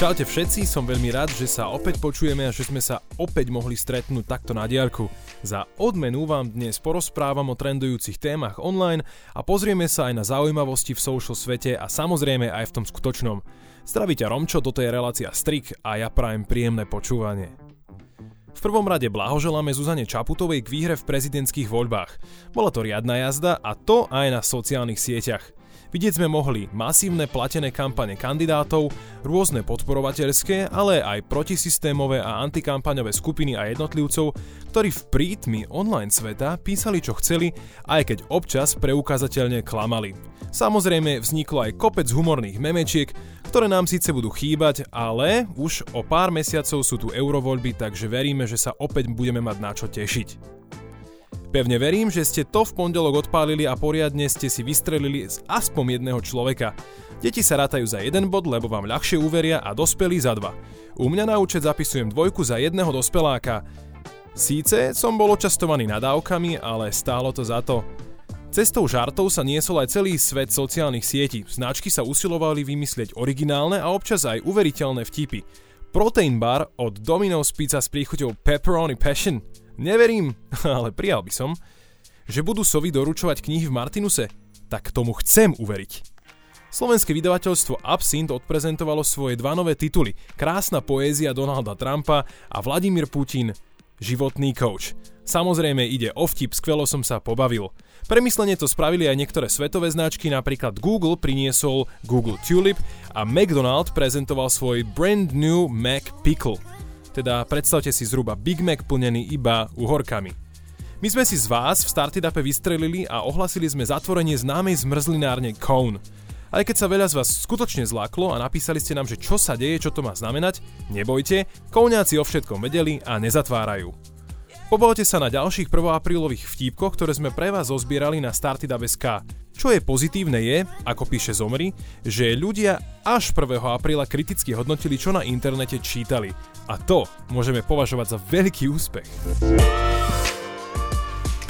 Čaute všetci, som veľmi rád, že sa opäť počujeme a že sme sa opäť mohli stretnúť takto na diaľku. Za odmenu vám dnes porozprávam o trendujúcich témach online a pozrieme sa aj na zaujímavosti v social svete a samozrejme aj v tom skutočnom. Zdravíte Romčo, toto je relácia Strik a ja prajem príjemné počúvanie. V prvom rade blahoželáme Zuzane Čaputovej k výhre v prezidentských voľbách. Bola to riadna jazda a to aj na sociálnych sieťach. Vidieť sme mohli masívne platené kampane kandidátov, rôzne podporovateľské, ale aj protisystémové a antikampaňové skupiny a jednotlivcov, ktorí v prítmi online sveta písali čo chceli, aj keď občas preukázateľne klamali. Samozrejme vzniklo aj kopec humorných memečiek, ktoré nám síce budú chýbať, ale už o pár mesiacov sú tu eurovoľby, takže veríme, že sa opäť budeme mať na čo tešiť. Pevne verím, že ste to v pondelok odpálili a poriadne ste si vystrelili z aspoň jedného človeka. Deti sa rátajú za jeden bod, lebo vám ľahšie uveria a dospelí za dva. U mňa na účet zapisujem dvojku za jedného dospeláka. Síce som bol očastovaný nadávkami, ale stálo to za to. Cestou žartov sa niesol aj celý svet sociálnych sietí. Značky sa usilovali vymyslieť originálne a občas aj uveriteľné vtipy. Protein bar od Domino's Pizza s príchuťou Pepperoni Passion – Neverím, ale prijal by som, že budú sovy doručovať knihy v Martinuse. Tak tomu chcem uveriť. Slovenské vydavateľstvo Absint odprezentovalo svoje dva nové tituly Krásna poézia Donalda Trumpa a Vladimír Putin Životný coach. Samozrejme ide o vtip, skvelo som sa pobavil. Premyslenie to spravili aj niektoré svetové značky, napríklad Google priniesol Google Tulip a McDonald prezentoval svoj brand new Mac Pickle. Teda predstavte si zhruba Big Mac plnený iba uhorkami. My sme si z vás v Startupe vystrelili a ohlasili sme zatvorenie známej zmrzlinárne Cone. Aj keď sa veľa z vás skutočne zláklo a napísali ste nám, že čo sa deje, čo to má znamenať, nebojte, kouňáci o všetkom vedeli a nezatvárajú. Pobalte sa na ďalších 1. aprílových vtípkoch, ktoré sme pre vás zozbierali na Startup.sk. Čo je pozitívne je, ako píše Zomri, že ľudia až 1. apríla kriticky hodnotili, čo na internete čítali. A to môžeme považovať za veľký úspech.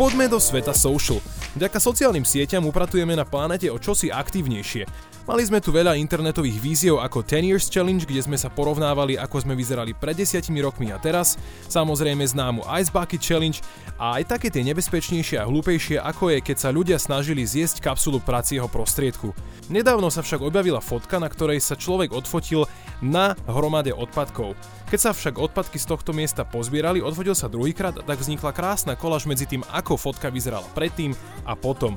Poďme do sveta social. Vďaka sociálnym sieťam upratujeme na planete o čosi aktívnejšie. Mali sme tu veľa internetových víziev ako 10 Years Challenge, kde sme sa porovnávali, ako sme vyzerali pred desiatimi rokmi a teraz, samozrejme známu Ice Bucket Challenge a aj také tie nebezpečnejšie a hlúpejšie, ako je, keď sa ľudia snažili zjesť kapsulu pracieho prostriedku. Nedávno sa však objavila fotka, na ktorej sa človek odfotil na hromade odpadkov. Keď sa však odpadky z tohto miesta pozbierali, odfotil sa druhýkrát tak vznikla krásna koláž medzi tým, ako fotka vyzerala predtým a potom.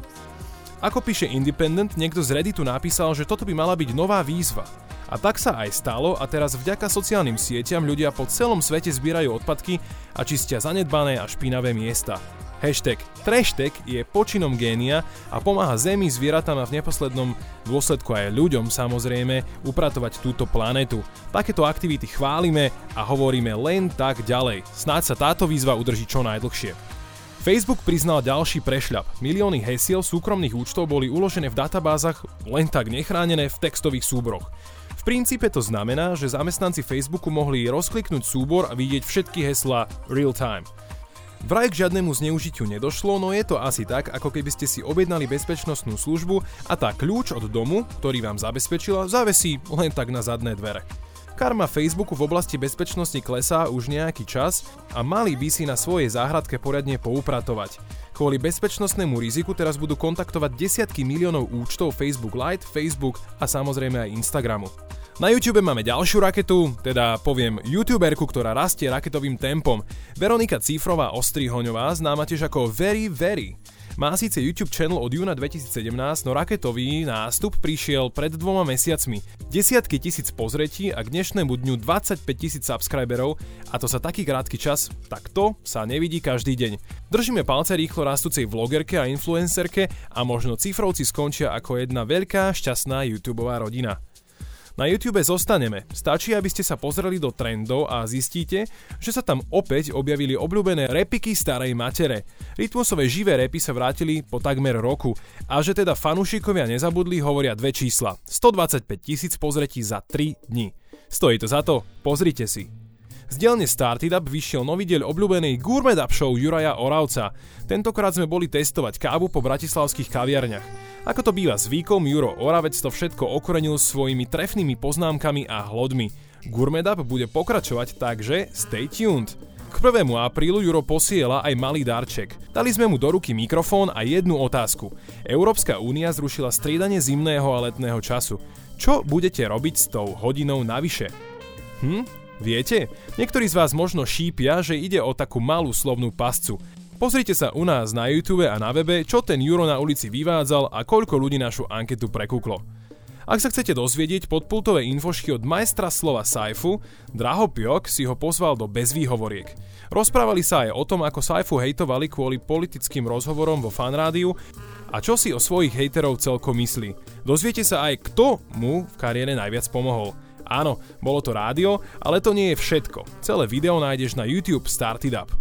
Ako píše Independent, niekto z Redditu napísal, že toto by mala byť nová výzva. A tak sa aj stalo a teraz vďaka sociálnym sieťam ľudia po celom svete zbierajú odpadky a čistia zanedbané a špinavé miesta. Hashtag Trashtek je počinom génia a pomáha Zemi, zvieratám a v neposlednom dôsledku aj ľuďom samozrejme upratovať túto planetu. Takéto aktivity chválime a hovoríme len tak ďalej. Snáď sa táto výzva udrží čo najdlhšie. Facebook priznal ďalší prešľap. Milióny hesiel súkromných účtov boli uložené v databázach len tak nechránené v textových súboroch. V princípe to znamená, že zamestnanci Facebooku mohli rozkliknúť súbor a vidieť všetky heslá real time. Vraj k žiadnemu zneužitiu nedošlo, no je to asi tak, ako keby ste si objednali bezpečnostnú službu a tá kľúč od domu, ktorý vám zabezpečila, zavesí len tak na zadné dvere. Karma Facebooku v oblasti bezpečnosti klesá už nejaký čas a mali by si na svojej záhradke poriadne poupratovať. Kvôli bezpečnostnému riziku teraz budú kontaktovať desiatky miliónov účtov Facebook Lite, Facebook a samozrejme aj Instagramu. Na YouTube máme ďalšiu raketu, teda poviem youtuberku, ktorá rastie raketovým tempom. Veronika Cifrová Ostrihoňová, známa tiež ako Very Very. Má síce YouTube channel od júna 2017, no raketový nástup prišiel pred dvoma mesiacmi. Desiatky tisíc pozretí a k dnešnému dňu 25 tisíc subscriberov a to sa taký krátky čas, tak to sa nevidí každý deň. Držíme palce rýchlo rastúcej vlogerke a influencerke a možno cifrovci skončia ako jedna veľká šťastná YouTubeová rodina. Na YouTube zostaneme. Stačí, aby ste sa pozreli do trendov a zistíte, že sa tam opäť objavili obľúbené repiky starej matere. Rytmusové živé repy sa vrátili po takmer roku a že teda fanúšikovia nezabudli hovoria dve čísla. 125 tisíc pozretí za 3 dni. Stojí to za to? Pozrite si. Z dielne Started Up vyšiel nový diel obľúbenej Gourmet Up Show Juraja Oravca. Tentokrát sme boli testovať kávu po bratislavských kaviarniach. Ako to býva zvykom, Juro Oravec to všetko okorenil svojimi trefnými poznámkami a hlodmi. Gourmet Up bude pokračovať, takže stay tuned. K 1. aprílu Juro posiela aj malý darček. Dali sme mu do ruky mikrofón a jednu otázku. Európska únia zrušila striedanie zimného a letného času. Čo budete robiť s tou hodinou navyše? Hm? Viete? Niektorí z vás možno šípia, že ide o takú malú slovnú pascu. Pozrite sa u nás na YouTube a na webe, čo ten Juro na ulici vyvádzal a koľko ľudí našu anketu prekúklo. Ak sa chcete dozvedieť podpultové infošky od majstra slova Saifu, Draho Piok si ho pozval do bezvýhovoriek. Rozprávali sa aj o tom, ako Saifu hejtovali kvôli politickým rozhovorom vo fanrádiu a čo si o svojich hejterov celkom myslí. Dozviete sa aj, kto mu v kariére najviac pomohol. Áno, bolo to rádio, ale to nie je všetko. Celé video nájdeš na YouTube Started Up.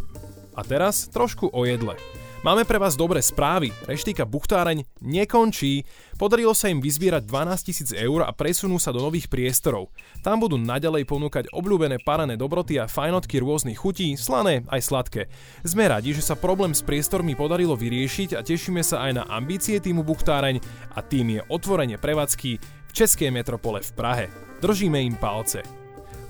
A teraz trošku o jedle. Máme pre vás dobré správy. Reštika Buchtáreň nekončí. Podarilo sa im vyzbierať 12 000 eur a presunú sa do nových priestorov. Tam budú naďalej ponúkať obľúbené parané dobroty a fajnotky rôznych chutí, slané aj sladké. Sme radi, že sa problém s priestormi podarilo vyriešiť a tešíme sa aj na ambície týmu Buchtáreň a tým je otvorenie prevádzky v Českej metropole v Prahe. Držíme im palce.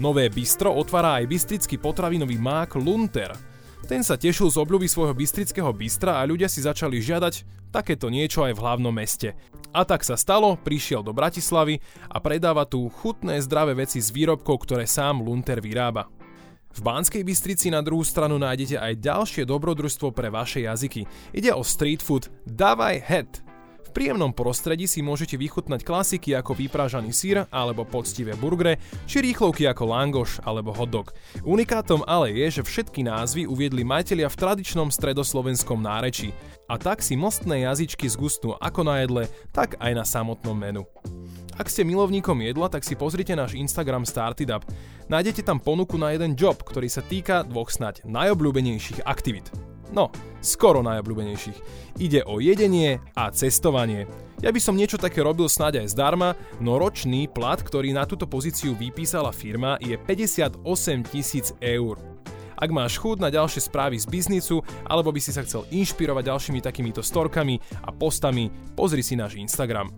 Nové bistro otvára aj bystrický potravinový mák Lunter – ten sa tešil z obľuby svojho bystrického bystra a ľudia si začali žiadať takéto niečo aj v hlavnom meste. A tak sa stalo, prišiel do Bratislavy a predáva tu chutné zdravé veci z výrobkov, ktoré sám Lunter vyrába. V Banskej Bystrici na druhú stranu nájdete aj ďalšie dobrodružstvo pre vaše jazyky. Ide o street food Davaj Het, príjemnom prostredí si môžete vychutnať klasiky ako vyprážaný sír alebo poctivé burgre, či rýchlovky ako langoš alebo hotdog. Unikátom ale je, že všetky názvy uviedli majiteľia v tradičnom stredoslovenskom nárečí. A tak si mostné jazyčky zgustnú ako na jedle, tak aj na samotnom menu. Ak ste milovníkom jedla, tak si pozrite náš Instagram Started Up. Nájdete tam ponuku na jeden job, ktorý sa týka dvoch snať najobľúbenejších aktivít. No, skoro najobľúbenejších. Ide o jedenie a cestovanie. Ja by som niečo také robil snáď aj zdarma, no ročný plat, ktorý na túto pozíciu vypísala firma, je 58 tisíc eur. Ak máš chuť na ďalšie správy z biznisu, alebo by si sa chcel inšpirovať ďalšími takýmito storkami a postami, pozri si náš Instagram.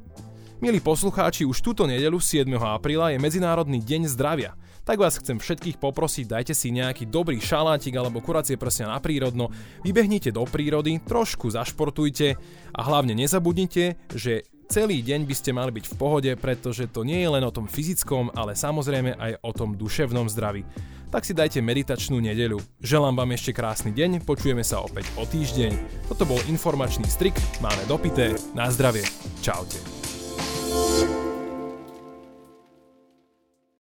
Milí poslucháči, už túto nedelu 7. apríla je Medzinárodný deň zdravia tak vás chcem všetkých poprosiť, dajte si nejaký dobrý šalátik alebo kuracie prsia na prírodno, vybehnite do prírody, trošku zašportujte a hlavne nezabudnite, že celý deň by ste mali byť v pohode, pretože to nie je len o tom fyzickom, ale samozrejme aj o tom duševnom zdraví. Tak si dajte meditačnú nedeľu. Želám vám ešte krásny deň, počujeme sa opäť o týždeň. Toto bol informačný strik, máme dopité, na zdravie, čaute.